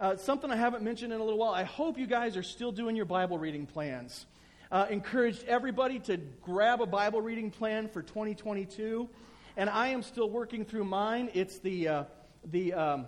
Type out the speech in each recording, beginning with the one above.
Uh, something I haven't mentioned in a little while. I hope you guys are still doing your Bible reading plans. Uh, encouraged everybody to grab a Bible reading plan for 2022, and I am still working through mine. It's the uh, the um,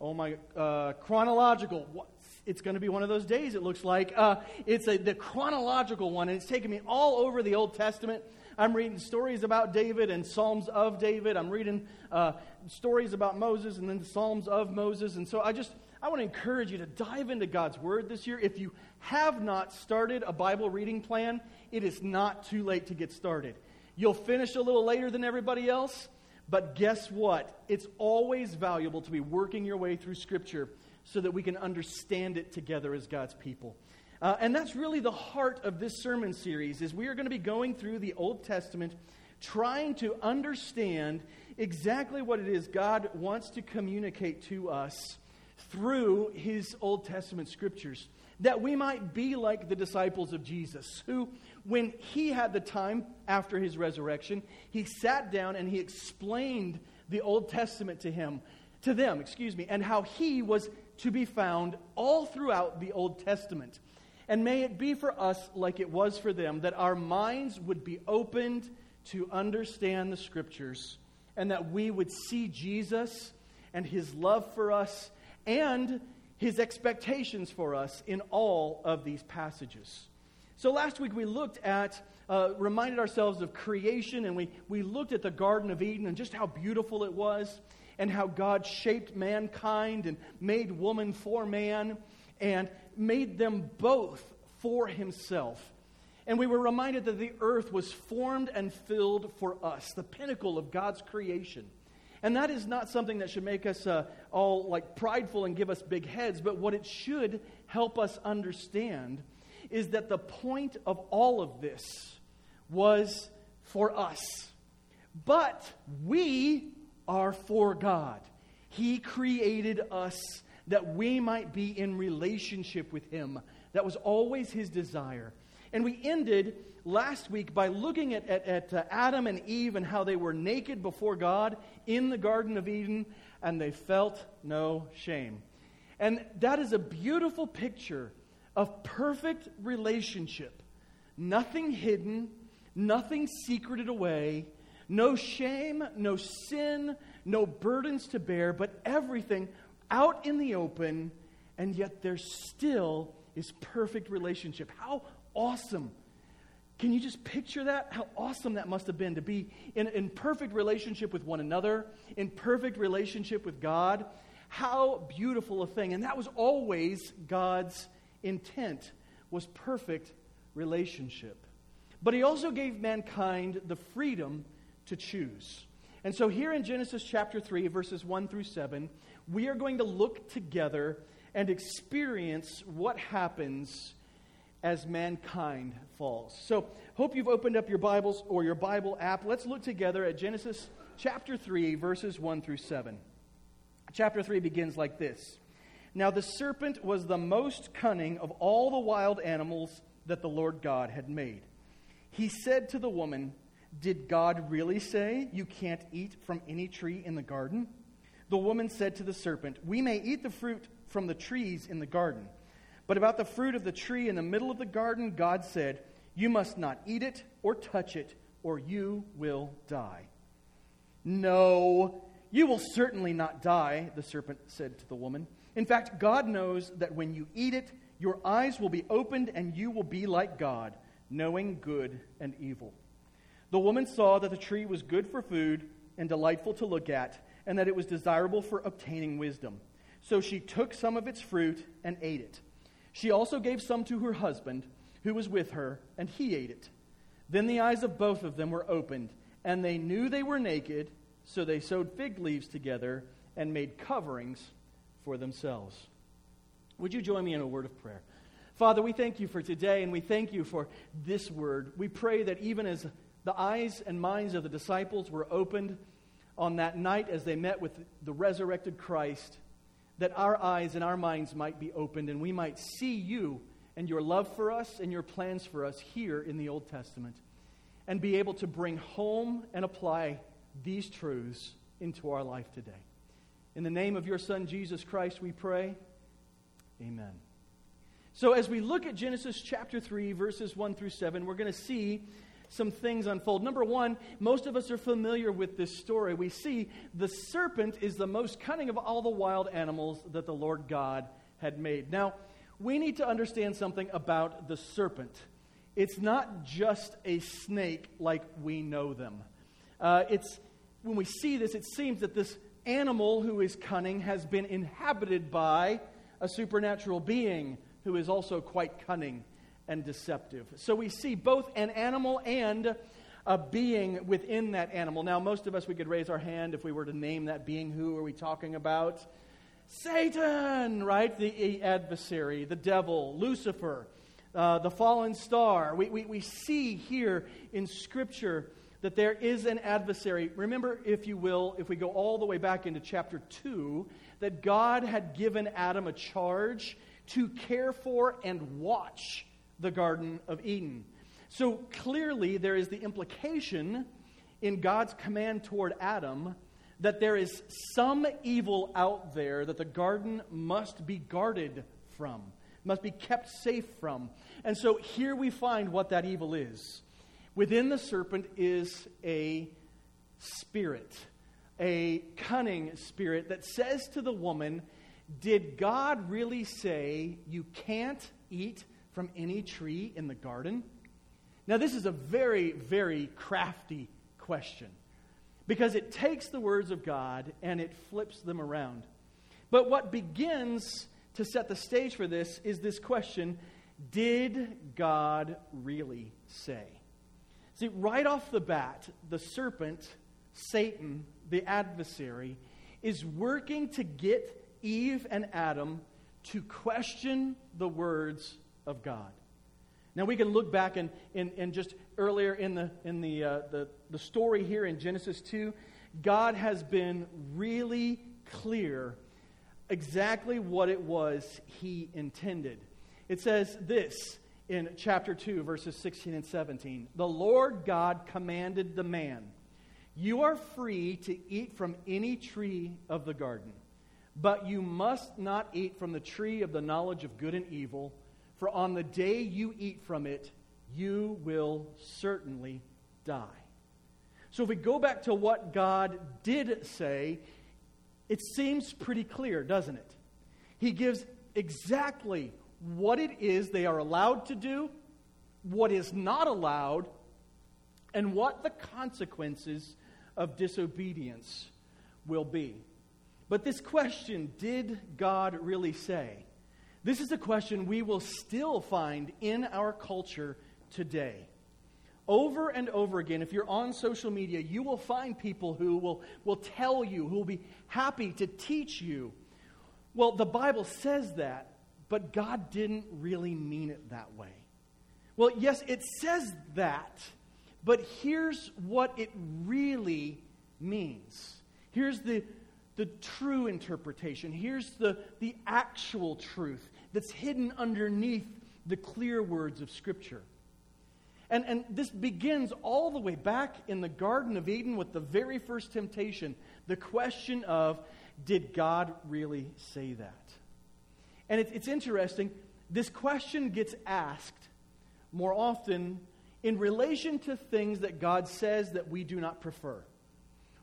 oh my uh, chronological. It's going to be one of those days. It looks like uh, it's a, the chronological one, and it's taken me all over the Old Testament. I'm reading stories about David and Psalms of David. I'm reading uh, stories about Moses and then the Psalms of Moses. And so I just I want to encourage you to dive into God's Word this year. If you have not started a Bible reading plan, it is not too late to get started. You'll finish a little later than everybody else, but guess what? It's always valuable to be working your way through Scripture so that we can understand it together as God's people. Uh, and that's really the heart of this sermon series is we are going to be going through the Old Testament trying to understand exactly what it is God wants to communicate to us through his Old Testament scriptures, that we might be like the disciples of Jesus, who, when he had the time after his resurrection, he sat down and he explained the Old Testament to him, to them, excuse me, and how he was to be found all throughout the Old Testament. And may it be for us like it was for them, that our minds would be opened to understand the scriptures, and that we would see Jesus and his love for us and his expectations for us in all of these passages. So last week we looked at, uh, reminded ourselves of creation, and we, we looked at the Garden of Eden and just how beautiful it was, and how God shaped mankind and made woman for man, and made them both for himself. And we were reminded that the earth was formed and filled for us, the pinnacle of God's creation. And that is not something that should make us uh, all like prideful and give us big heads, but what it should help us understand is that the point of all of this was for us. But we are for God. He created us that we might be in relationship with Him. That was always His desire. And we ended last week by looking at, at, at uh, Adam and Eve and how they were naked before God in the Garden of Eden and they felt no shame. And that is a beautiful picture of perfect relationship. Nothing hidden, nothing secreted away, no shame, no sin, no burdens to bear, but everything out in the open, and yet there still is perfect relationship. How awesome. Can you just picture that? How awesome that must have been to be in, in perfect relationship with one another, in perfect relationship with God. How beautiful a thing. And that was always God's intent, was perfect relationship. But he also gave mankind the freedom to choose. And so here in Genesis chapter 3, verses 1 through 7, we are going to look together and experience what happens as mankind falls. So, hope you've opened up your Bibles or your Bible app. Let's look together at Genesis chapter 3, verses 1 through 7. Chapter 3 begins like this Now the serpent was the most cunning of all the wild animals that the Lord God had made. He said to the woman, Did God really say you can't eat from any tree in the garden? The woman said to the serpent, We may eat the fruit from the trees in the garden. But about the fruit of the tree in the middle of the garden, God said, You must not eat it or touch it, or you will die. No, you will certainly not die, the serpent said to the woman. In fact, God knows that when you eat it, your eyes will be opened and you will be like God, knowing good and evil. The woman saw that the tree was good for food and delightful to look at, and that it was desirable for obtaining wisdom. So she took some of its fruit and ate it. She also gave some to her husband, who was with her, and he ate it. Then the eyes of both of them were opened, and they knew they were naked, so they sewed fig leaves together and made coverings for themselves. Would you join me in a word of prayer? Father, we thank you for today and we thank you for this word. We pray that even as the eyes and minds of the disciples were opened on that night as they met with the resurrected Christ, that our eyes and our minds might be opened and we might see you and your love for us and your plans for us here in the Old Testament and be able to bring home and apply these truths into our life today. In the name of your Son, Jesus Christ, we pray. Amen. So, as we look at Genesis chapter 3, verses 1 through 7, we're going to see some things unfold. Number one, most of us are familiar with this story. We see the serpent is the most cunning of all the wild animals that the Lord God had made. Now, we need to understand something about the serpent. It's not just a snake like we know them. Uh, it's when we see this, it seems that this animal who is cunning has been inhabited by a supernatural being who is also quite cunning and deceptive. So we see both an animal and a being within that animal. Now, most of us, we could raise our hand if we were to name that being. Who are we talking about? Satan, right? The adversary, the devil, Lucifer, uh, the fallen star. We, we, we see here in Scripture that there is an adversary. Remember, if you will, if we go all the way back into chapter 2, that God had given Adam a charge to care for and watch the Garden of Eden. So clearly, there is the implication in God's command toward Adam that there is some evil out there that the garden must be guarded from, must be kept safe from. And so here we find what that evil is. Within the serpent is a spirit, a cunning spirit that says to the woman, did God really say you can't eat from any tree in the garden? Now, this is a very, very crafty question because it takes the words of God and it flips them around. But what begins to set the stage for this is this question Did God really say? See, right off the bat, the serpent, Satan, the adversary, is working to get Eve and Adam to question the words of God. Now we can look back and, and, just earlier in, the, in the, uh, the, the story here in Genesis 2, God has been really clear exactly what it was he intended. It says this in chapter 2, verses 16 and 17 The Lord God commanded the man, You are free to eat from any tree of the garden. But you must not eat from the tree of the knowledge of good and evil, for on the day you eat from it, you will certainly die. So if we go back to what God did say, it seems pretty clear, doesn't it? He gives exactly what it is they are allowed to do, what is not allowed, and what the consequences of disobedience will be. But this question, did God really say? This is a question we will still find in our culture today. Over and over again, if you're on social media, you will find people who will, will tell you, who will be happy to teach you. Well, the Bible says that, but God didn't really mean it that way. Well, yes, it says that, but here's what it really means. Here's the the true interpretation. Here's the, the actual truth that's hidden underneath the clear words of Scripture. And, and this begins all the way back in the Garden of Eden with the very first temptation the question of, did God really say that? And it, it's interesting, this question gets asked more often in relation to things that God says that we do not prefer.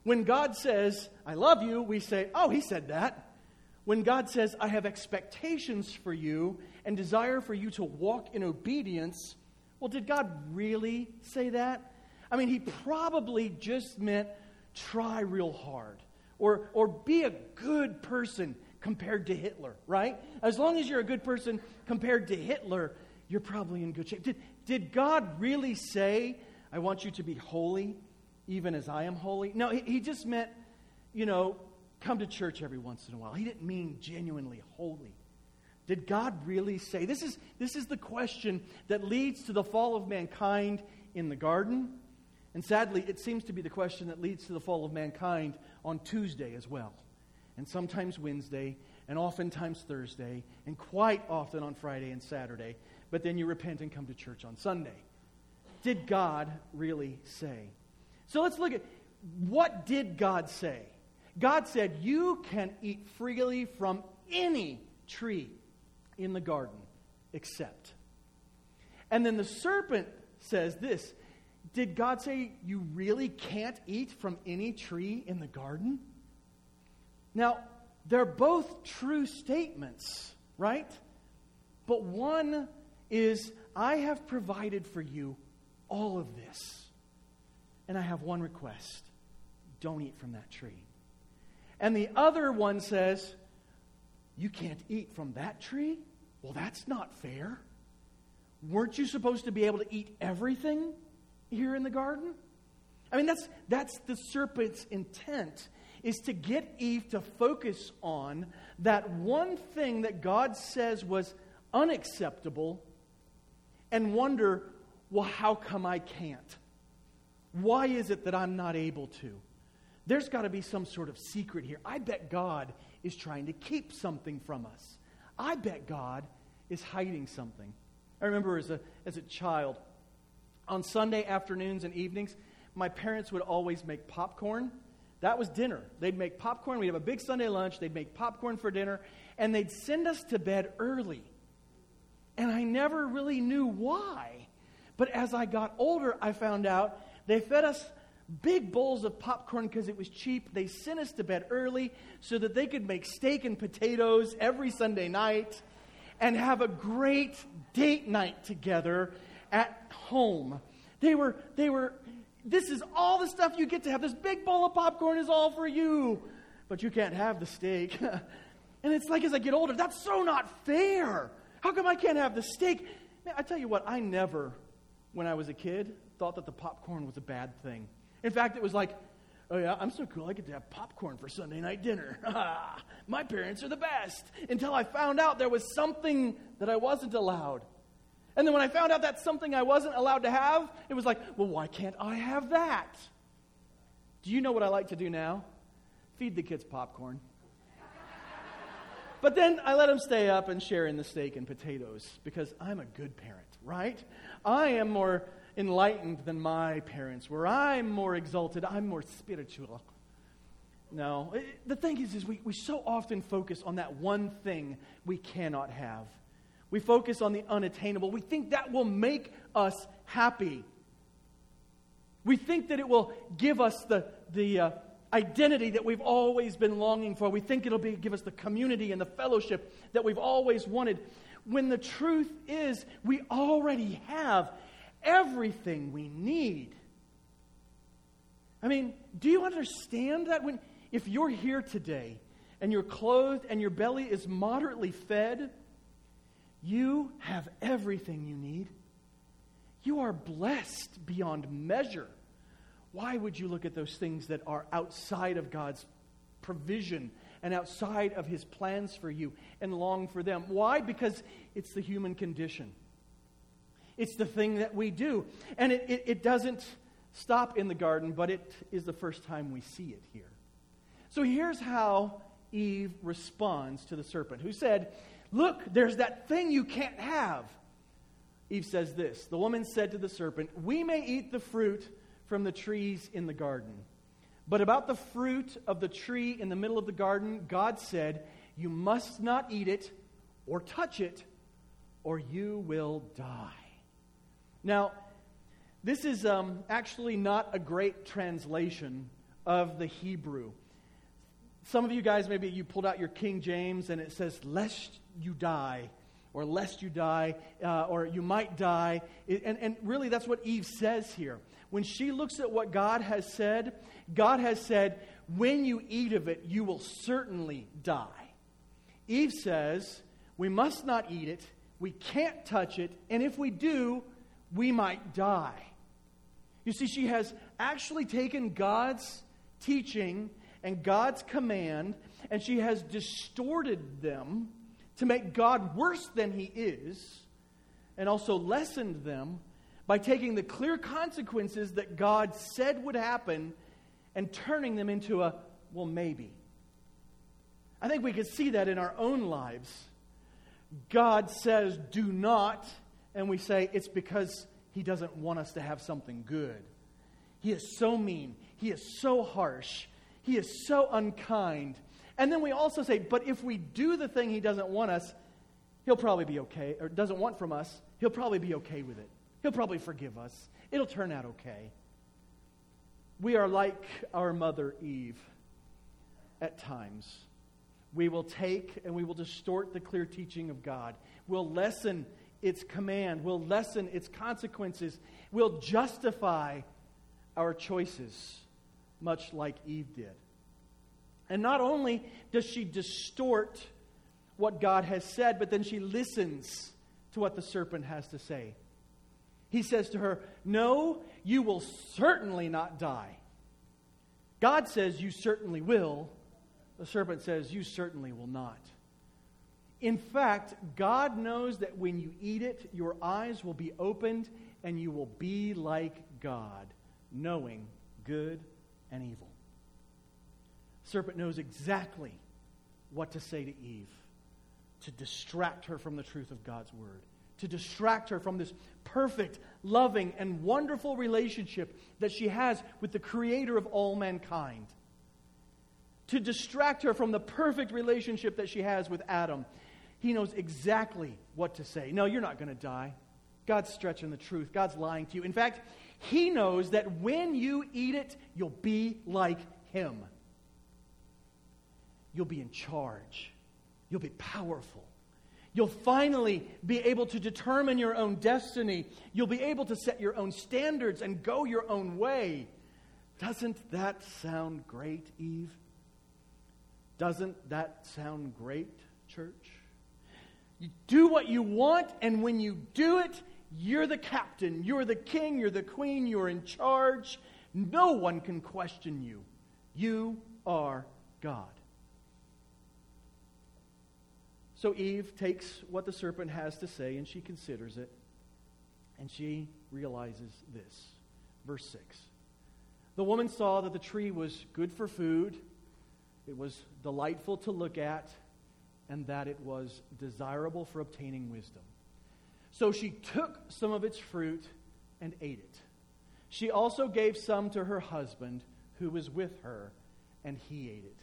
When God says, I love you, we say, Oh, he said that. When God says, I have expectations for you and desire for you to walk in obedience, well, did God really say that? I mean, he probably just meant try real hard or, or be a good person compared to Hitler, right? As long as you're a good person compared to Hitler, you're probably in good shape. Did, did God really say, I want you to be holy even as I am holy. No, he, he just meant, you know, come to church every once in a while. He didn't mean genuinely holy. Did God really say? This is, this is the question that leads to the fall of mankind in the garden. And sadly, it seems to be the question that leads to the fall of mankind on Tuesday as well. And sometimes Wednesday, and oftentimes Thursday, and quite often on Friday and Saturday. But then you repent and come to church on Sunday. Did God really say? So let's look at what did God say? God said, You can eat freely from any tree in the garden except. And then the serpent says this Did God say you really can't eat from any tree in the garden? Now, they're both true statements, right? But one is, I have provided for you all of this. And I have one request don't eat from that tree. And the other one says, You can't eat from that tree? Well, that's not fair. Weren't you supposed to be able to eat everything here in the garden? I mean, that's, that's the serpent's intent, is to get Eve to focus on that one thing that God says was unacceptable and wonder, well, how come I can't? Why is it that I'm not able to? There's got to be some sort of secret here. I bet God is trying to keep something from us. I bet God is hiding something. I remember as a, as a child, on Sunday afternoons and evenings, my parents would always make popcorn. That was dinner. They'd make popcorn. We'd have a big Sunday lunch. They'd make popcorn for dinner. And they'd send us to bed early. And I never really knew why. But as I got older, I found out they fed us big bowls of popcorn because it was cheap. They sent us to bed early so that they could make steak and potatoes every Sunday night and have a great date night together at home. They were, they were, this is all the stuff you get to have. This big bowl of popcorn is all for you, but you can't have the steak. and it's like as I get older, that's so not fair. How come I can't have the steak? Man, I tell you what, I never, when I was a kid, thought that the popcorn was a bad thing. In fact, it was like, oh yeah, I'm so cool, I get to have popcorn for Sunday night dinner. My parents are the best. Until I found out there was something that I wasn't allowed. And then when I found out that's something I wasn't allowed to have, it was like, well, why can't I have that? Do you know what I like to do now? Feed the kids popcorn. But then I let them stay up and share in the steak and potatoes because I'm a good parent, right? I am more enlightened than my parents were. I'm more exalted. I'm more spiritual. No. The thing is, is we, we so often focus on that one thing we cannot have. We focus on the unattainable. We think that will make us happy. We think that it will give us the, the uh, identity that we've always been longing for. We think it'll be, give us the community and the fellowship that we've always wanted. When the truth is, we already have everything we need. I mean, do you understand that when if you're here today and you're clothed and your belly is moderately fed, you have everything you need. You are blessed beyond measure. Why would you look at those things that are outside of God's provision and outside of His plans for you and long for them? Why? Because it's the human condition. It's the thing that we do. And it, it, it doesn't stop in the garden, but it is the first time we see it here. So here's how Eve responds to the serpent, who said, Look, there's that thing you can't have. Eve says this The woman said to the serpent, We may eat the fruit from the trees in the garden. But about the fruit of the tree in the middle of the garden, God said, You must not eat it or touch it, or you will die. Now, this is um, actually not a great translation of the Hebrew. Some of you guys, maybe you pulled out your King James and it says, lest you die, or lest you die, uh, or you might die. It, and, and really, that's what Eve says here. When she looks at what God has said, God has said, when you eat of it, you will certainly die. Eve says, we must not eat it, we can't touch it, and if we do, we might die. You see, she has actually taken God's teaching and God's command, and she has distorted them to make God worse than he is, and also lessened them by taking the clear consequences that God said would happen and turning them into a, well, maybe. I think we can see that in our own lives. God says, do not, and we say it's because he doesn't want us to have something good. He is so mean. He is so harsh. He is so unkind. And then we also say, but if we do the thing he doesn't want us, he'll probably be okay, or doesn't want from us, he'll probably be okay with it. He'll probably forgive us. It'll turn out okay. We are like our mother Eve at times. We will take and we will distort the clear teaching of God. We'll lessen its command. We'll lessen its consequences. We'll justify our choices, much like Eve did. And not only does she distort what God has said, but then she listens to what the serpent has to say. He says to her, No, you will certainly not die. God says, You certainly will. The serpent says, You certainly will not. In fact, God knows that when you eat it, your eyes will be opened and you will be like God, knowing good and evil. serpent knows exactly what to say to Eve to distract her from the truth of God's word to distract her from this perfect, loving, and wonderful relationship that she has with the creator of all mankind. To distract her from the perfect relationship that she has with Adam. He knows exactly what to say. No, you're not going to die. God's stretching the truth. God's lying to you. In fact, he knows that when you eat it, you'll be like him. You'll be in charge. You'll be powerful. You'll finally be able to determine your own destiny. You'll be able to set your own standards and go your own way. Doesn't that sound great, Eve? Doesn't that sound great, church? You do what you want, and when you do it, you're the captain, you're the king, you're the queen, you're in charge. No one can question you. You are God. So Eve takes what the serpent has to say and she considers it. And she realizes this. Verse 6. The woman saw that the tree was good for food, it was delightful to look at, and that it was desirable for obtaining wisdom. So she took some of its fruit and ate it. She also gave some to her husband who was with her, and he ate it.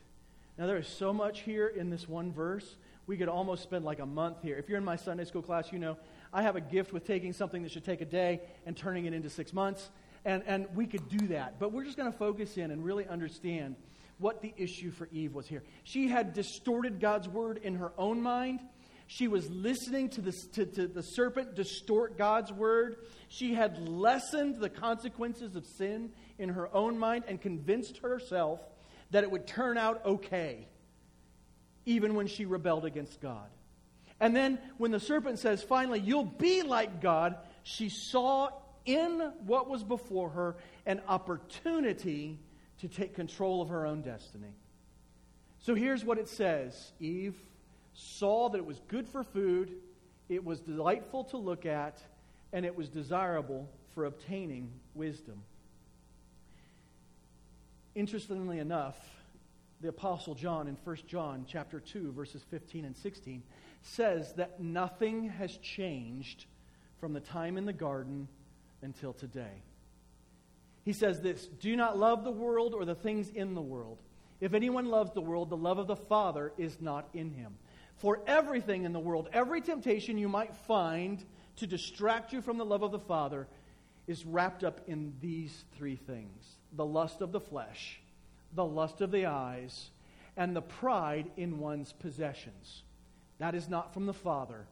Now, there is so much here in this one verse we could almost spend like a month here. If you're in my Sunday school class, you know I have a gift with taking something that should take a day and turning it into six months. And, and we could do that. But we're just going to focus in and really understand what the issue for Eve was here. She had distorted God's word in her own mind. She was listening to the, to, to the serpent distort God's word. She had lessened the consequences of sin in her own mind and convinced herself that it would turn out okay even when she rebelled against God. And then when the serpent says, finally, you'll be like God, she saw in what was before her an opportunity to take control of her own destiny. So here's what it says Eve saw that it was good for food, it was delightful to look at, and it was desirable for obtaining wisdom. Interestingly enough, the apostle John in 1 John chapter 2 verses 15 and 16 says that nothing has changed from the time in the garden until today. He says this, "Do not love the world or the things in the world. If anyone loves the world, the love of the Father is not in him. For everything in the world, every temptation you might find to distract you from the love of the Father is wrapped up in these three things the lust of the flesh, the lust of the eyes, and the pride in one's possessions. That is not from the Father,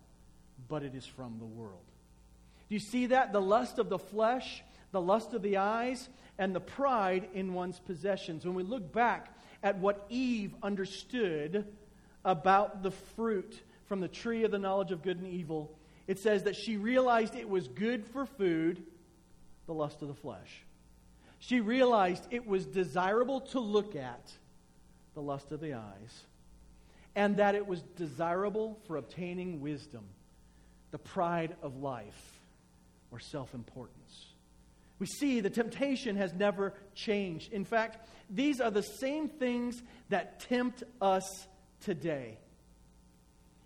but it is from the world. Do you see that? The lust of the flesh, the lust of the eyes, and the pride in one's possessions. When we look back at what Eve understood about the fruit from the tree of the knowledge of good and evil, it says that she realized it was good for food, the lust of the flesh. She realized it was desirable to look at, the lust of the eyes. and that it was desirable for obtaining wisdom, the pride of life, or self importance. We see the temptation has never changed. In fact, these are the same things that tempt us today.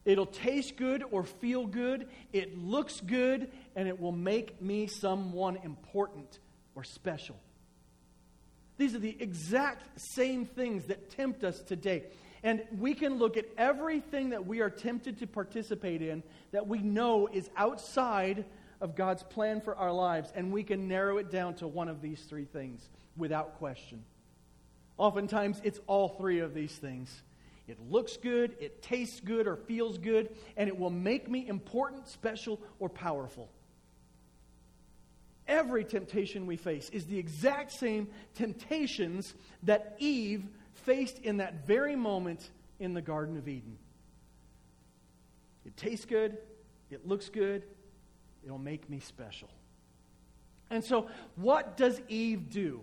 It'll taste good or feel good, it looks good, and it will make me someone important or special. These are the exact same things that tempt us today. And we can look at everything that we are tempted to participate in that we know is outside of God's plan for our lives, and we can narrow it down to one of these three things without question. Oftentimes, it's all three of these things. It looks good, it tastes good or feels good, and it will make me important, special, or powerful. Every temptation we face is the exact same temptations that Eve faced in that very moment in the Garden of Eden. It tastes good, it looks good, it'll make me special. And so, what does Eve do?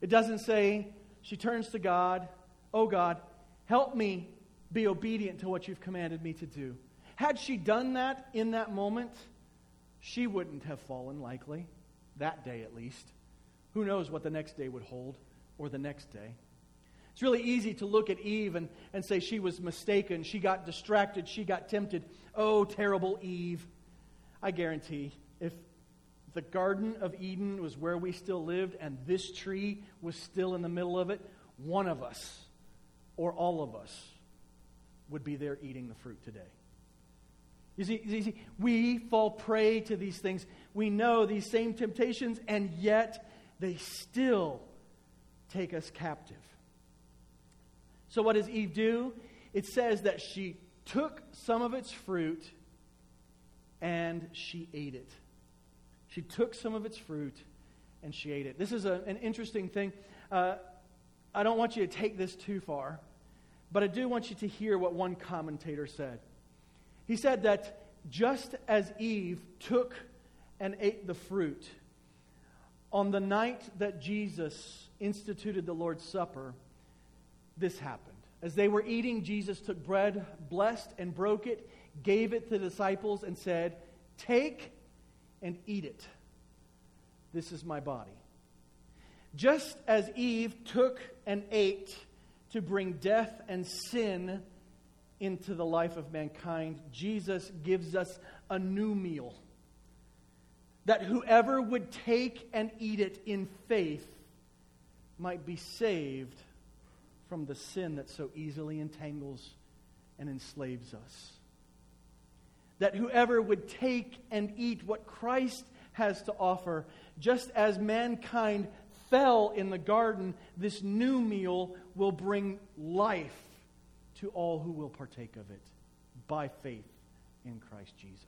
It doesn't say she turns to God, Oh God, help me be obedient to what you've commanded me to do. Had she done that in that moment, she wouldn't have fallen, likely, that day at least. Who knows what the next day would hold, or the next day. It's really easy to look at Eve and, and say she was mistaken. She got distracted. She got tempted. Oh, terrible Eve. I guarantee if the Garden of Eden was where we still lived and this tree was still in the middle of it, one of us or all of us would be there eating the fruit today. You see, you see, we fall prey to these things. We know these same temptations, and yet they still take us captive. So, what does Eve do? It says that she took some of its fruit and she ate it. She took some of its fruit and she ate it. This is a, an interesting thing. Uh, I don't want you to take this too far, but I do want you to hear what one commentator said. He said that just as Eve took and ate the fruit, on the night that Jesus instituted the Lord's Supper, this happened. As they were eating, Jesus took bread, blessed and broke it, gave it to the disciples, and said, Take and eat it. This is my body. Just as Eve took and ate to bring death and sin into the life of mankind, Jesus gives us a new meal. That whoever would take and eat it in faith might be saved from the sin that so easily entangles and enslaves us that whoever would take and eat what Christ has to offer, just as mankind fell in the garden, this new meal will bring life to all who will partake of it by faith in Christ Jesus.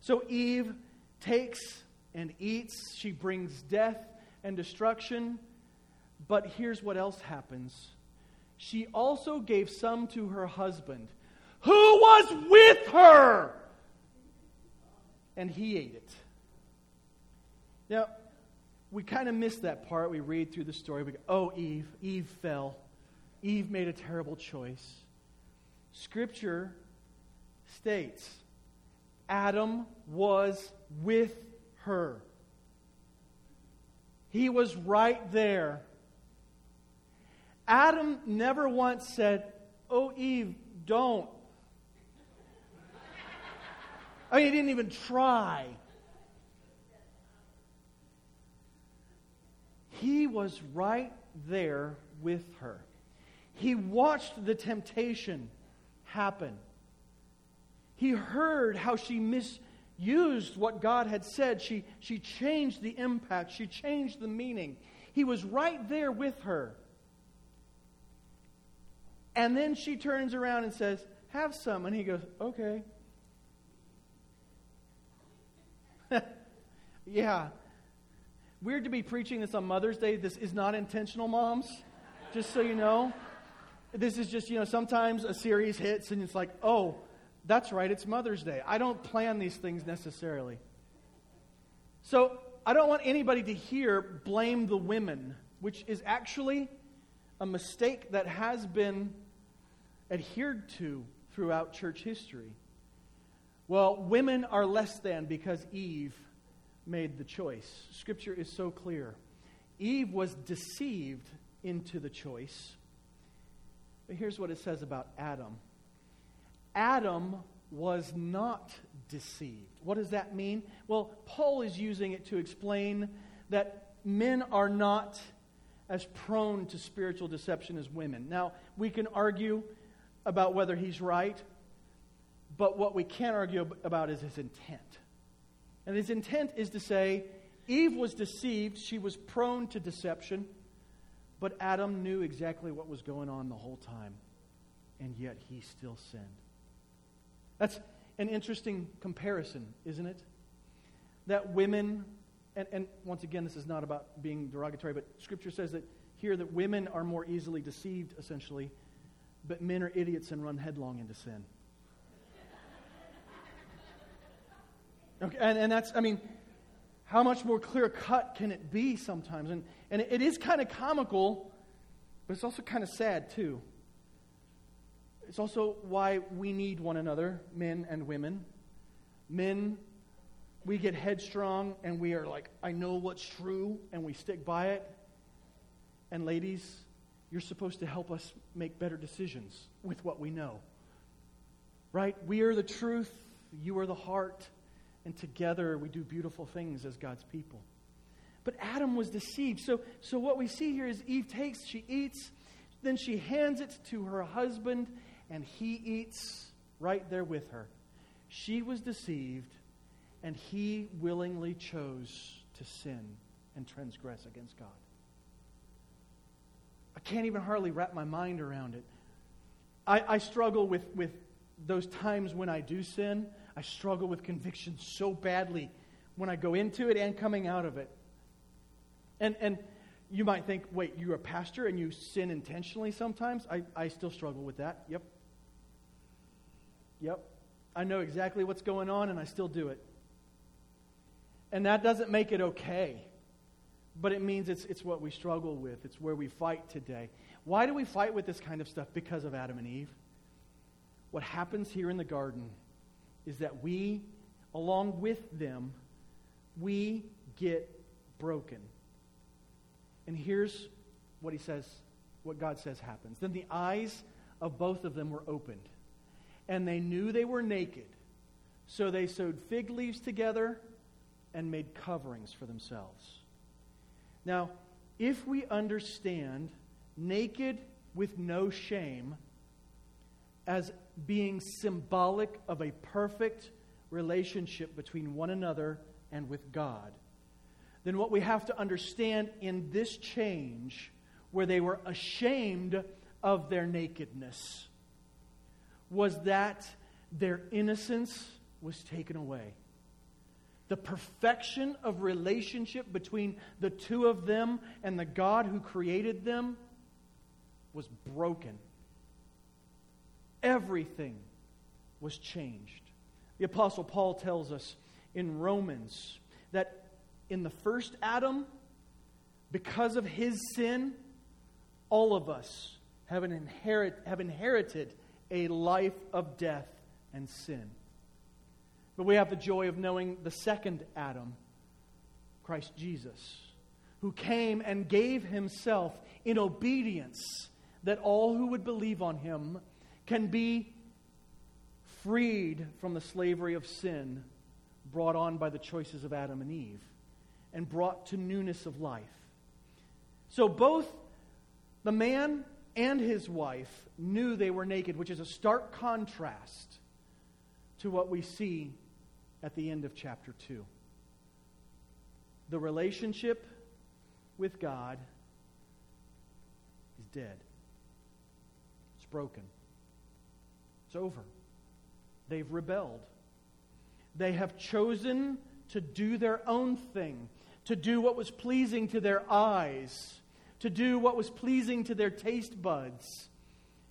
So Eve takes and eats, she brings death and destruction. But here's what else happens she also gave some to her husband who was with her. And he ate it. Now, we kind of miss that part. We read through the story. We go, oh, Eve. Eve fell. Eve made a terrible choice. Scripture states Adam was with her. He was right there. Adam never once said, Oh, Eve, don't. I mean, he didn't even try. He was right there with her. He watched the temptation happen. He heard how she misused what God had said. She, she changed the impact, she changed the meaning. He was right there with her. And then she turns around and says, Have some. And he goes, Okay. Yeah. Weird to be preaching this on Mother's Day. This is not intentional, moms. Just so you know. This is just, you know, sometimes a series hits and it's like, oh, that's right, it's Mother's Day. I don't plan these things necessarily. So I don't want anybody to hear blame the women, which is actually a mistake that has been adhered to throughout church history. Well, women are less than because Eve made the choice. Scripture is so clear. Eve was deceived into the choice. But here's what it says about Adam Adam was not deceived. What does that mean? Well, Paul is using it to explain that men are not as prone to spiritual deception as women. Now, we can argue about whether he's right, but what we can't argue about is his intent. And his intent is to say Eve was deceived, she was prone to deception, but Adam knew exactly what was going on the whole time, and yet he still sinned. That's an interesting comparison, isn't it? That women, and, and once again, this is not about being derogatory, but Scripture says that here that women are more easily deceived, essentially, but men are idiots and run headlong into sin. Okay, and, and that's, I mean, how much more clear cut can it be sometimes? And, and it is kind of comical, but it's also kind of sad, too. It's also why we need one another, men and women. Men, we get headstrong and we are like, I know what's true, and we stick by it. And ladies, you're supposed to help us make better decisions with what we know. Right? We are the truth, you are the heart, and together we do beautiful things as God's people. But Adam was deceived. So, so what we see here is Eve takes, she eats, then she hands it to her husband, and he eats right there with her. She was deceived, and he willingly chose to sin and transgress against God. I can't even hardly wrap my mind around it. I, I struggle with, with those times when I do sin. I struggle with conviction so badly when I go into it and coming out of it. And, and you might think, wait, you're a pastor and you sin intentionally sometimes? I, I still struggle with that. Yep. Yep. I know exactly what's going on and I still do it. And that doesn't make it okay but it means it's, it's what we struggle with. It's where we fight today. Why do we fight with this kind of stuff? Because of Adam and Eve. What happens here in the garden is that we, along with them, we get broken. And here's what he says, what God says happens. Then the eyes of both of them were opened, and they knew they were naked. So they sewed fig leaves together and made coverings for themselves. Now, if we understand naked with no shame as being symbolic of a perfect relationship between one another and with God, then what we have to understand in this change, where they were ashamed of their nakedness, was that their innocence was taken away the perfection of relationship between the two of them and the God who created them was broken. Everything was changed. The Apostle Paul tells us in Romans that in the first Adam, because of his sin, all of us have, an inherit, have inherited a life of death and sin. But we have the joy of knowing the second Adam, Christ Jesus, who came and gave himself in obedience that all who would believe on him can be freed from the slavery of sin brought on by the choices of Adam and Eve and brought to newness of life. So both the man and his wife knew they were naked, which is a stark contrast to what we see at the end of chapter 2. The relationship with God is dead, it's broken, it's over. They've rebelled. They have chosen to do their own thing, to do what was pleasing to their eyes, to do what was pleasing to their taste buds,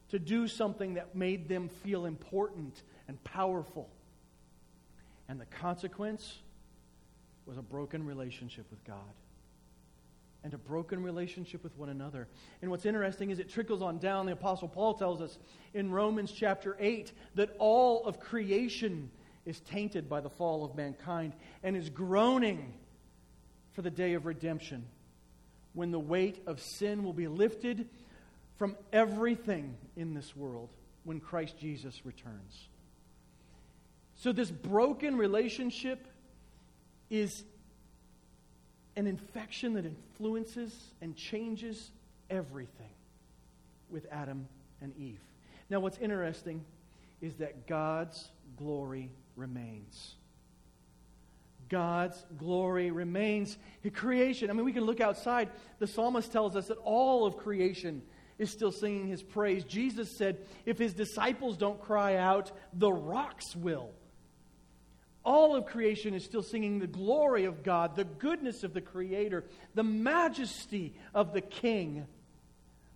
to do something that made them feel important and powerful. And the consequence was a broken relationship with God. And a broken relationship with one another. And what's interesting is it trickles on down. The Apostle Paul tells us in Romans chapter 8 that all of creation is tainted by the fall of mankind and is groaning for the day of redemption when the weight of sin will be lifted from everything in this world when Christ Jesus returns. So, this broken relationship is an infection that influences and changes everything with Adam and Eve. Now, what's interesting is that God's glory remains. God's glory remains. Creation, I mean, we can look outside. The psalmist tells us that all of creation is still singing his praise. Jesus said, if his disciples don't cry out, the rocks will. All of creation is still singing the glory of God, the goodness of the Creator, the majesty of the King,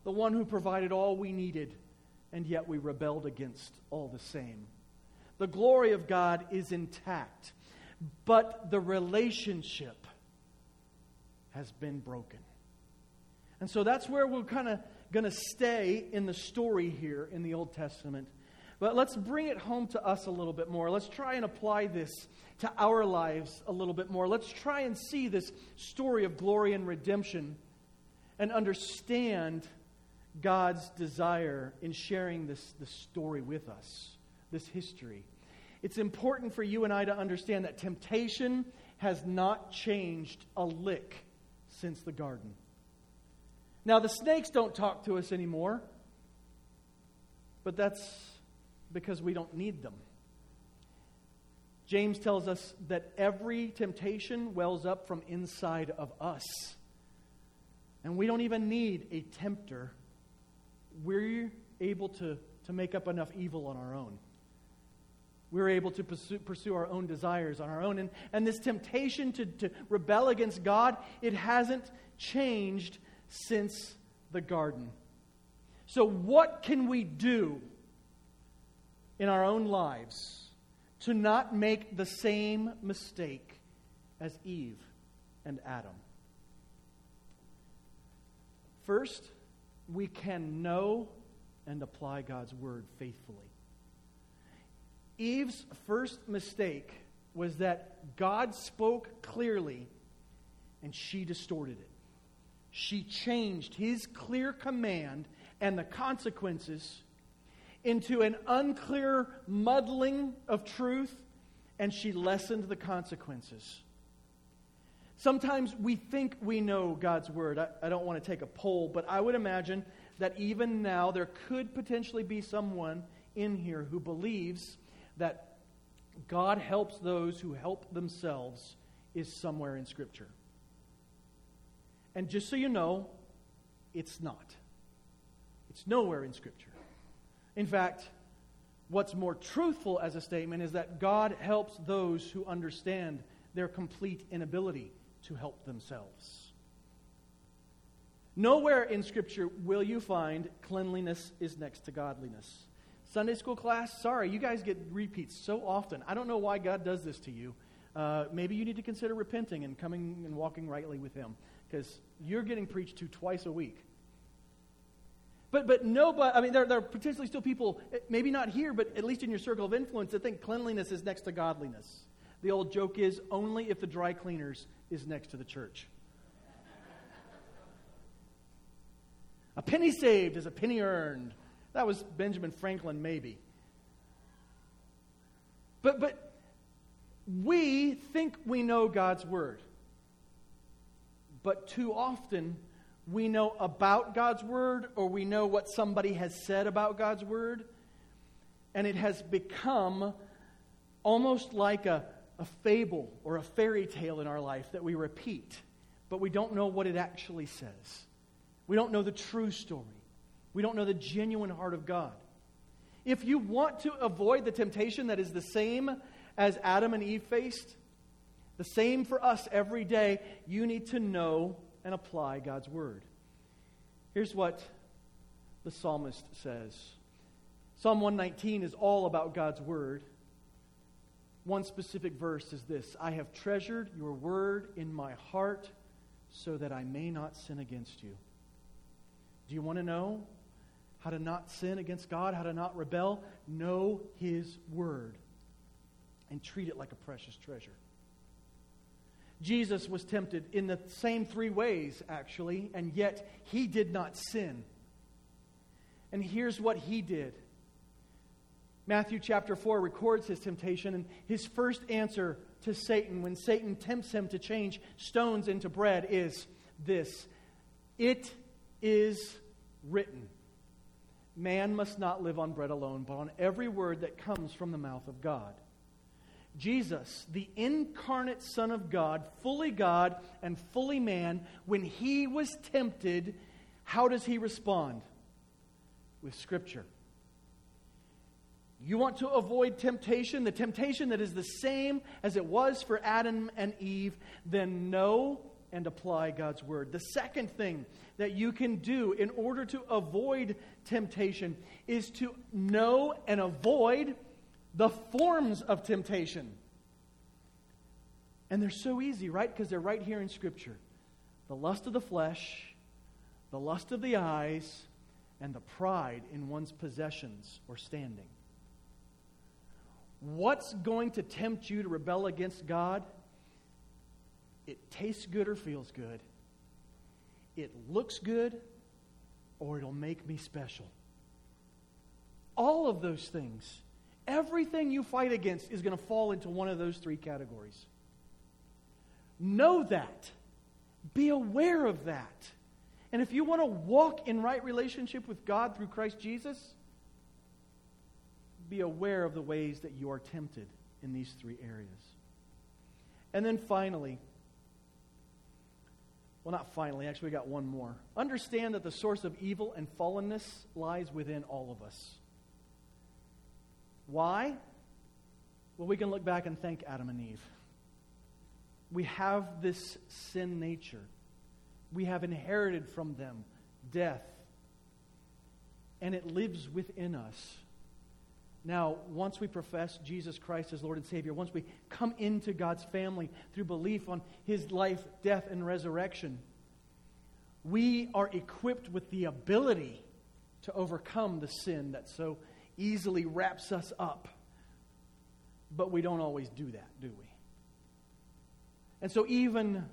the one who provided all we needed, and yet we rebelled against all the same. The glory of God is intact, but the relationship has been broken. And so that's where we're kind of going to stay in the story here in the Old Testament. But let's bring it home to us a little bit more. Let's try and apply this to our lives a little bit more. Let's try and see this story of glory and redemption and understand God's desire in sharing this, this story with us, this history. It's important for you and I to understand that temptation has not changed a lick since the garden. Now, the snakes don't talk to us anymore, but that's because we don't need them. James tells us that every temptation wells up from inside of us. And we don't even need a tempter. We're able to, to make up enough evil on our own. We're able to pursue, pursue our own desires on our own. And, and this temptation to, to rebel against God, it hasn't changed since the garden. So, what can we do in our own lives to not make the same mistake as Eve and Adam? First, we can know and apply God's word faithfully. Eve's first mistake was that God spoke clearly and she distorted it. She changed his clear command and the consequences into an unclear muddling of truth, and she lessened the consequences. Sometimes we think we know God's word. I, I, don't want to take a poll, but I would imagine that even now there could potentially be someone in here who believes that God helps those who help themselves is somewhere in Scripture. And just so you know, it's not. It's nowhere in Scripture. In fact, what's more truthful as a statement is that God helps those who understand their complete inability to help themselves. Nowhere in Scripture will you find cleanliness is next to godliness. Sunday school class, sorry, you guys get repeats so often. I don't know why God does this to you. Uh, maybe you need to consider repenting and coming and walking rightly with Him because you're getting preached to twice a week. But, but nobody, I mean, there, there are potentially still people, eh, maybe not here, but at least in your circle of influence, that think cleanliness is next to godliness. The old joke is only if the dry cleaners is next to the church. a penny saved is a penny earned. That was Benjamin Franklin, maybe. But, but we think we know God's word. But too often, we know about God's word or we know what somebody has said about God's word, and it has become almost like a, a fable or a fairy tale in our life that we repeat, but we don't know what it actually says. We don't know the true story. We don't know the genuine heart of God. If you want to avoid the temptation that is the same as Adam and Eve faced, the same for us every day, you need to know and apply God's word. Here's what the psalmist says Psalm 119 is all about God's word. One specific verse is this I have treasured your word in my heart so that I may not sin against you. Do you want to know how to not sin against God, how to not rebel? Know His Word and treat it like a precious treasure. Jesus was tempted in the same three ways, actually, and yet he did not sin. And here's what he did Matthew chapter 4 records his temptation, and his first answer to Satan when Satan tempts him to change stones into bread is this It is written. Man must not live on bread alone, but on every word that comes from the mouth of God. Jesus, the incarnate Son of God, fully God and fully man, when he was tempted, how does he respond? With Scripture. You want to avoid temptation, the temptation that is the same as it was for Adam and Eve, then know and apply God's word. The second thing that you can do in order to avoid temptation is to know and avoid the forms of temptation. And they're so easy, right? Because they're right here in Scripture the lust of the flesh, the lust of the eyes, and the pride in one's possessions or standing. What's going to tempt you to rebel against God? It tastes good or feels good. It looks good or it'll make me special. All of those things Everything you fight against is going to fall into one of those three categories. Know that. Be aware of that. And if you want to walk in right relationship with God through Christ Jesus, be aware of the ways that you are tempted in these three areas. And then finally, well, not finally, actually, we got one more. Understand that the source of evil and fallenness lies within all of us. Why? Well, we can look back and thank Adam and Eve. We have this sin nature. We have inherited from them death. And it lives within us. Now, once we profess Jesus Christ as Lord and Savior, once we come into God's family through belief on His life, death, and resurrection, we are equipped with the ability to overcome the sin that so easily wraps us up. But we don't always do that, do we? And so, even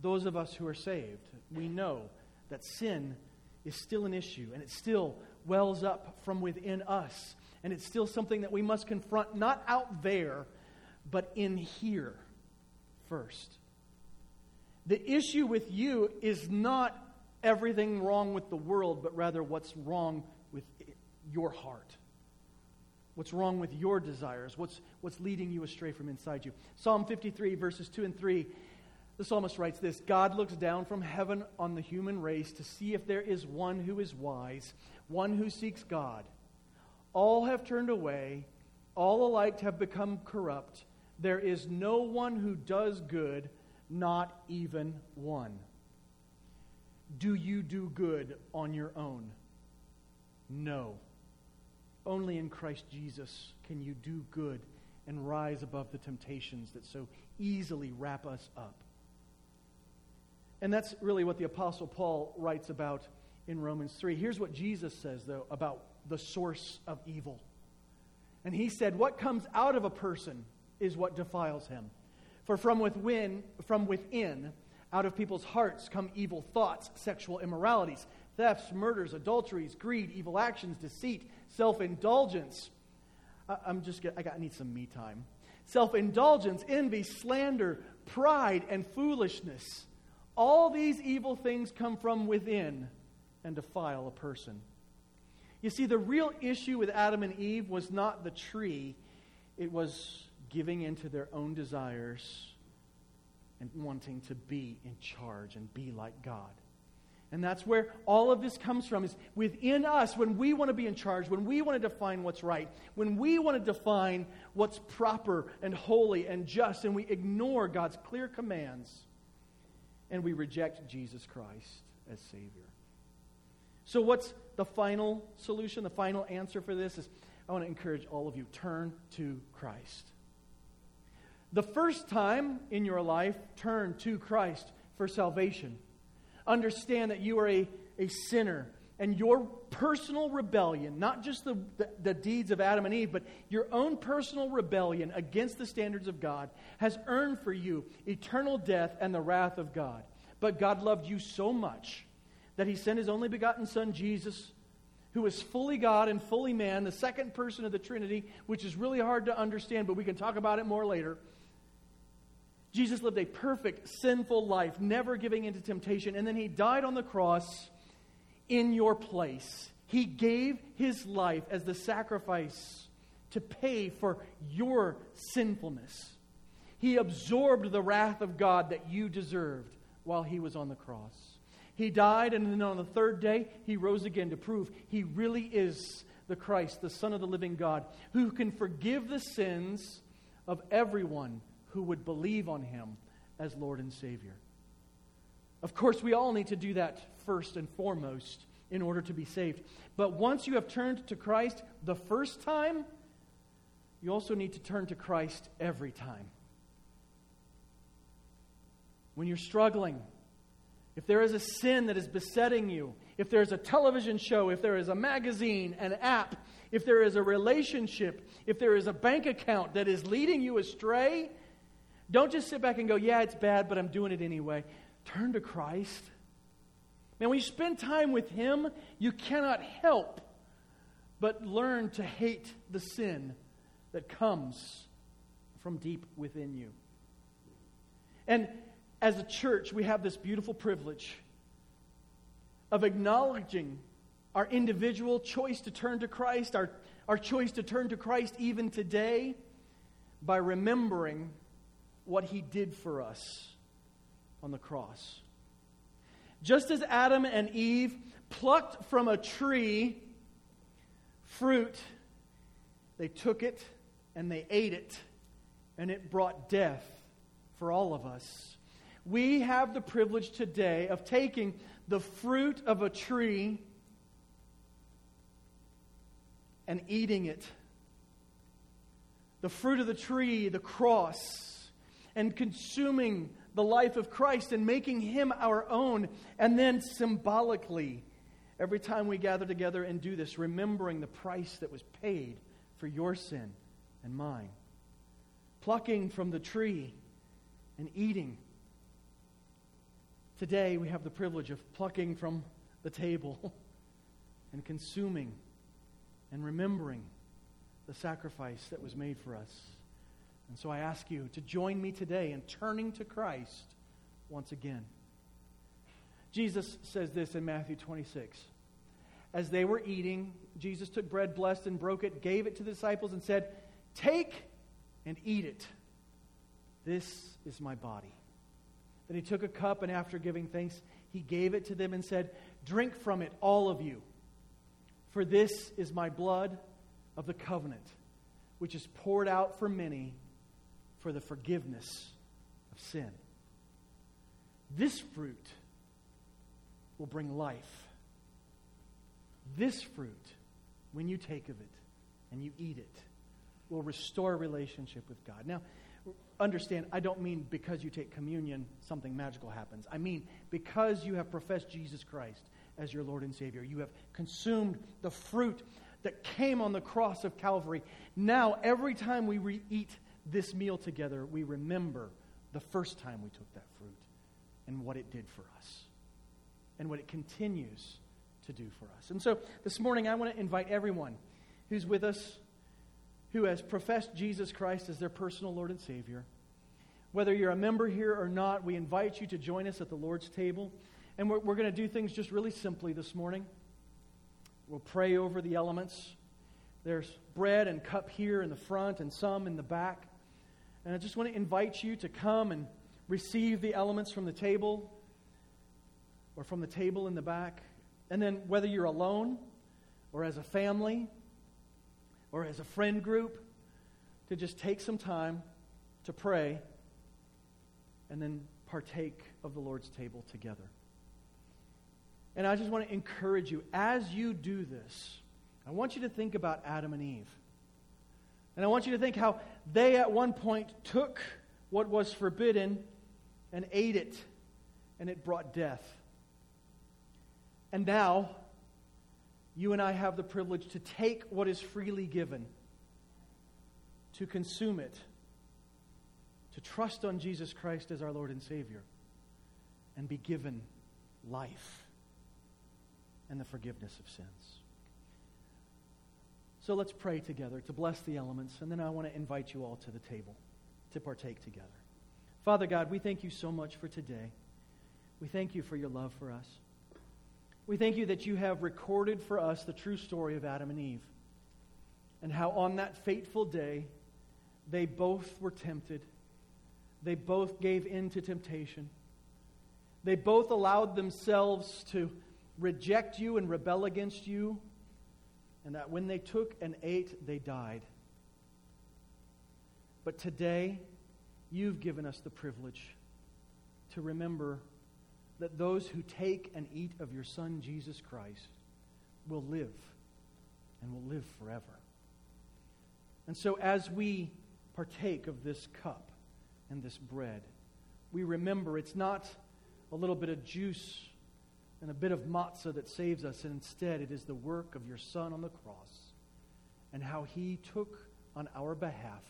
those of us who are saved, we know that sin is still an issue and it still wells up from within us. And it's still something that we must confront, not out there, but in here first. The issue with you is not everything wrong with the world, but rather what's wrong with your heart. What's wrong with your desires? What's, what's leading you astray from inside you? Psalm 53, verses 2 and 3, the psalmist writes this God looks down from heaven on the human race to see if there is one who is wise, one who seeks God. All have turned away, all alike have become corrupt. There is no one who does good, not even one. Do you do good on your own? No. Only in Christ Jesus can you do good and rise above the temptations that so easily wrap us up. And that's really what the Apostle Paul writes about in Romans 3. Here's what Jesus says, though, about the source of evil. And he said, What comes out of a person is what defiles him. For from within, from within, out of people's hearts come evil thoughts, sexual immoralities, thefts, murders, adulteries, greed, evil actions, deceit self indulgence. I'm just, get, I got, I need some me time. Self indulgence, envy, slander, pride, and foolishness. All these evil things come from within and defile a person. You see, the real issue with Adam and Eve was not the tree, it was giving into their own desires and wanting to be in charge and be like God. And that's where all of this comes from is within us when we want to be in charge, when we want to define what's right, when we want to define what's proper and holy and just, and we ignore God's clear commands and we reject Jesus Christ as Savior. So, what's the final solution? The final answer for this is I want to encourage all of you turn to Christ. The first time in your life, turn to Christ for salvation. Understand that you are a, a sinner and your personal rebellion, not just the, the, the, deeds of Adam and Eve, but your own personal rebellion against the standards of God, has earned for you eternal death and the wrath of God. But God loved you so much that he sent his only begotten Son, Jesus, who is fully God and fully man, the second person of the Trinity, which is really hard to understand, but we can talk about it more later. Jesus lived a perfect, sinful life, never giving into temptation, and then he died on the cross in your place. He gave his life as the sacrifice to pay for your sinfulness. He absorbed the wrath of God that you deserved while he was on the cross. He died, and then on the third day, he rose again to prove he really is the Christ, the Son of the living God, who can forgive the sins of everyone who would believe on him as Lord and Savior. Of course, we all need to do that first and foremost in order to be saved. But once you have turned to Christ the first time, you also need to turn to Christ every time. When you're struggling, if there is a sin that is besetting you, if there's a television show, if there is a magazine, an app, if there is a relationship, if there is a bank account that is leading you astray, don't just sit back and go, Yeah, it's bad, but I'm doing it anyway. Turn to Christ. Man, when you spend time with Him, you cannot help but learn to hate the sin that comes from deep within you. And as a church, we have this beautiful privilege of acknowledging our individual choice to turn to Christ, our, our choice to turn to Christ even today, by remembering what he did for us on the cross. Just as Adam and Eve plucked from a tree fruit, they took it and they ate it, and it brought death for all of us we have the privilege today of taking the fruit of a tree and eating it. The fruit of the tree, the cross, and consuming the life of Christ and making him our own. And then symbolically, every time we gather together and do this, remembering the price that was paid for your sin and mine. Plucking from the tree and eating Today, we have the privilege of plucking from the table and consuming and remembering the sacrifice that was made for us. And so I ask you to join me today in turning to Christ once again. Jesus says this in Matthew 26. As they were eating, Jesus took bread, blessed and broke it, gave it to the disciples, and said, Take and eat it. This is my body. Then he took a cup, and after giving thanks, he gave it to them and said, Drink from it, all of you. For this is my blood of the covenant, which is poured out for many for the forgiveness of sin. This fruit will bring life. This fruit, when you take of it and you eat it, will restore relationship with God. Now, understand, I don't mean because you take communion, something magical happens. I mean because you have professed Jesus Christ as your Lord and Savior. You have consumed the fruit that came on the cross of Calvary. Now, every time we re- eat this meal together, we remember the first time we took that fruit and what it did for us and what it continues to do for us. And so this morning, I want to invite everyone who's with us who has professed Jesus Christ as their personal Lord and Savior. Whether you're a member here or not, we invite you to join us at the Lord's table. And we're, we're going to do things just really simply this morning. We'll pray over the elements. There's bread and cup here in the front and some in the back. And I just want to invite you to come and receive the elements from the table or from the table in the back. And then, whether you're alone or as a family, or as a friend group to just take some time to pray and then partake of the Lord's table together. And I just want to encourage you as you do this, I want you to think about Adam and Eve. And I want you to think how they at one point took what was forbidden and ate it and it brought death. And now, you and I have the privilege to take what is freely given, to consume it, to trust on Jesus Christ as our Lord and Savior, and be given life and the forgiveness of sins. So let's pray together to bless the elements, and then I want to invite you all to the table to partake together. Father God, we thank you so much for today. We thank you for your love for us. We thank you that you have recorded for us the true story of Adam and Eve and how on that fateful day they both were tempted. They both gave in to temptation. They both allowed themselves to reject you and rebel against you, and that when they took and ate, they died. But today, you've given us the privilege to remember that those who take and eat of your Son, Jesus Christ, will live and will live forever. And so, as we partake of this cup and this bread, we remember it's not a little bit of juice and a bit of matzah that saves us. And instead, it is the work of your Son on the cross and how he took on our behalf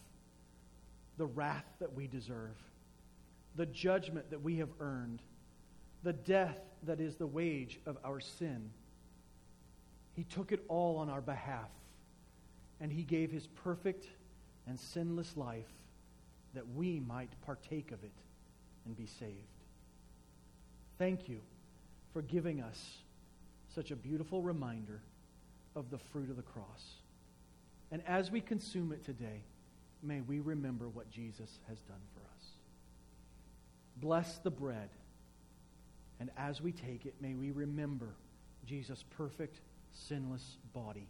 the wrath that we deserve, the judgment that we have earned the death that is the wage of our sin. He took it all on our behalf, and He gave His perfect and sinless life that we might partake of it and be saved. Thank you for giving us such a beautiful reminder of the fruit of the cross. And as we consume it today, may we remember what Jesus has done for us. Bless the bread and as we take it, may we remember Jesus' perfect, sinless body,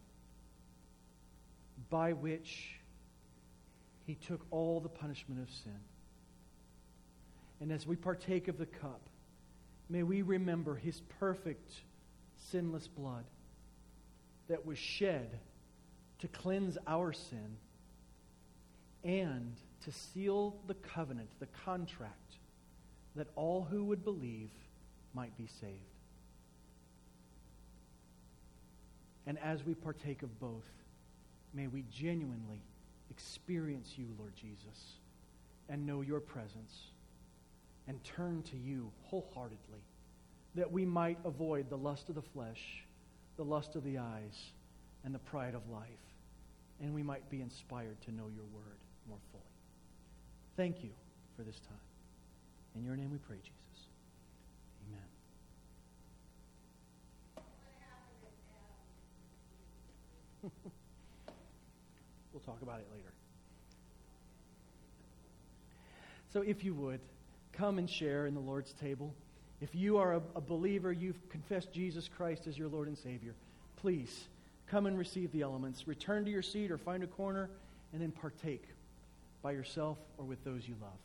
by which he took all the punishment of sin. And as we partake of the cup, may we remember his perfect, sinless blood that was shed to cleanse our sin and to seal the covenant, the contract, that all who would believe might be saved. And as we partake of both, may we genuinely experience you, Lord Jesus, and know your presence, and turn to you wholeheartedly, that we might avoid the lust of the flesh, the lust of the eyes, and the pride of life, and we might be inspired to know your word more fully. Thank you for this time. In your name we pray, Jesus. Amen. we'll talk about it later. So, if you would, come and share in the Lord's table. If you are a, a, believer, you've confessed Jesus Christ as your Lord and Savior, please come and receive the elements. Return to your seat or find a corner and then partake by yourself or with those you love.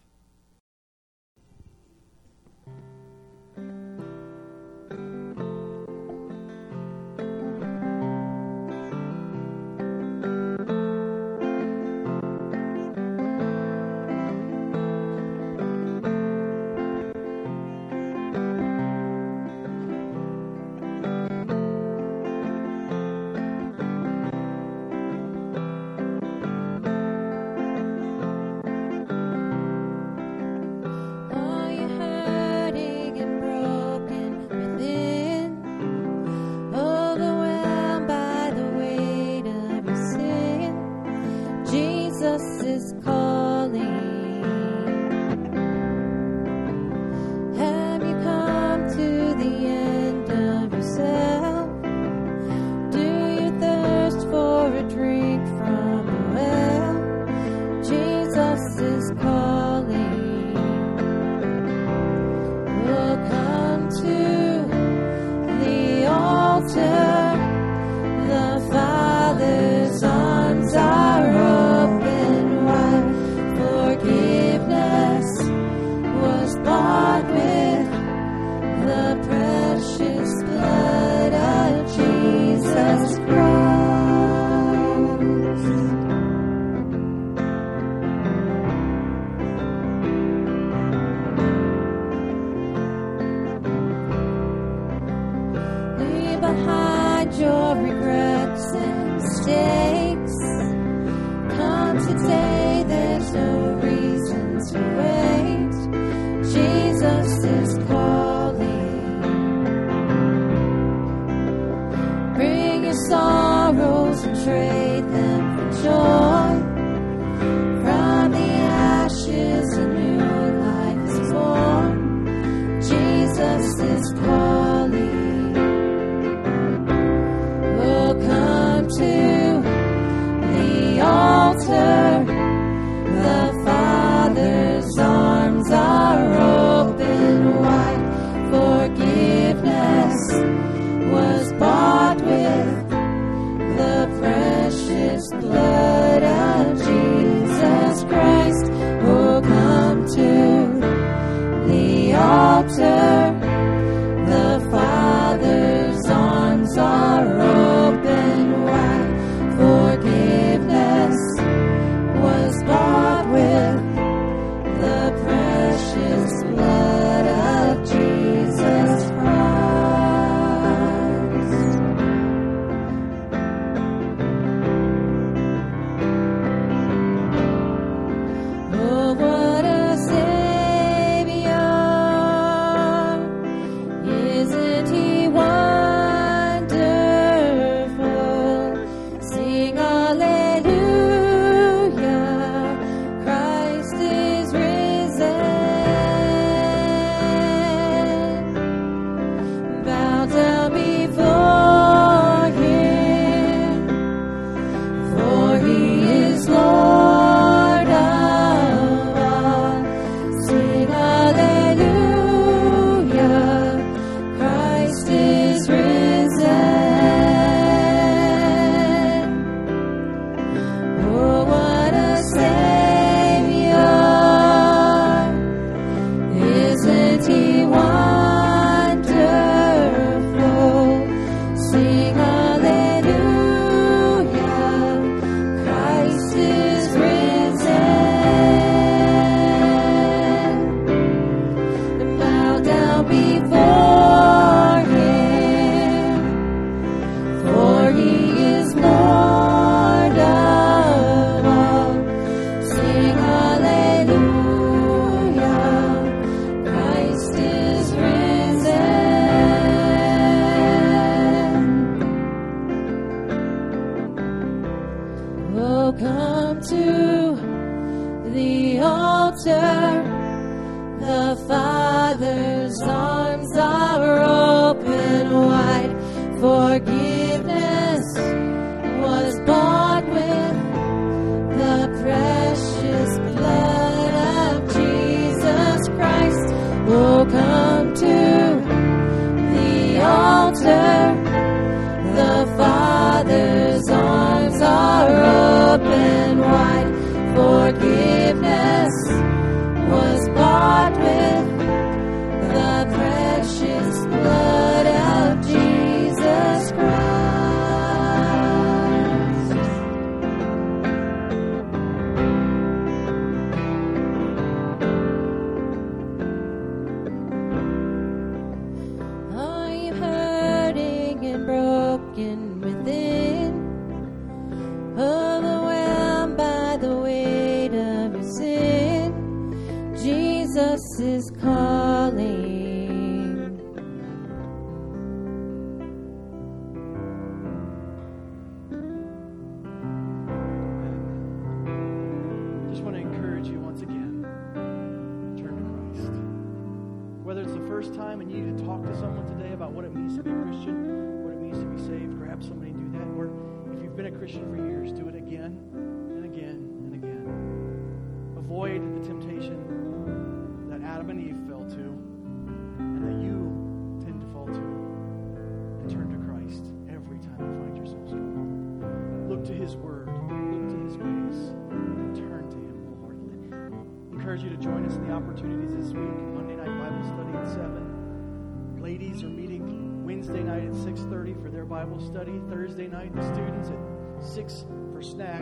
join us in the opportunities this week. Monday night Bible study at 7. Ladies are meeting Wednesday night at 6.30 for their Bible study. Thursday night, the students at 6 for snack,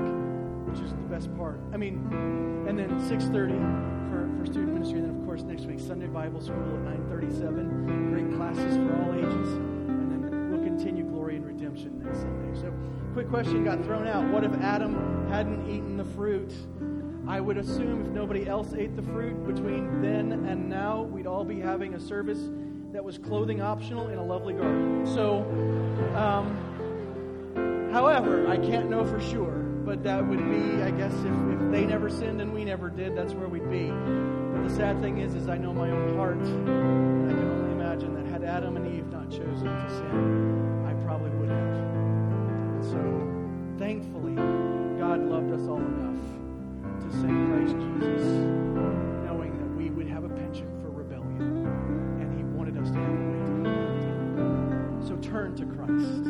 which is the best part. I mean, and then 6.30 for, for student ministry. And then, of course, next week, Sunday Bible School at 9.37. Great classes for all ages. And then we'll continue glory and redemption next Sunday. So, quick question got thrown out. What if Adam hadn't eaten the fruit? I would assume if nobody else ate the fruit between then and now, we'd all be having a service that was clothing optional in a lovely garden. So, um, however, I can't know for sure, but that would be, I guess, if, if they never sinned and we never did, that's where we'd be. But the sad thing is, is I know my own heart, and I can only imagine that had Adam and Eve not chosen to sin, I probably would have. And so, thankfully, God loved us all enough send Christ Jesus, knowing that we would have a penchant for rebellion, and He wanted us to have a way to. So turn to Christ.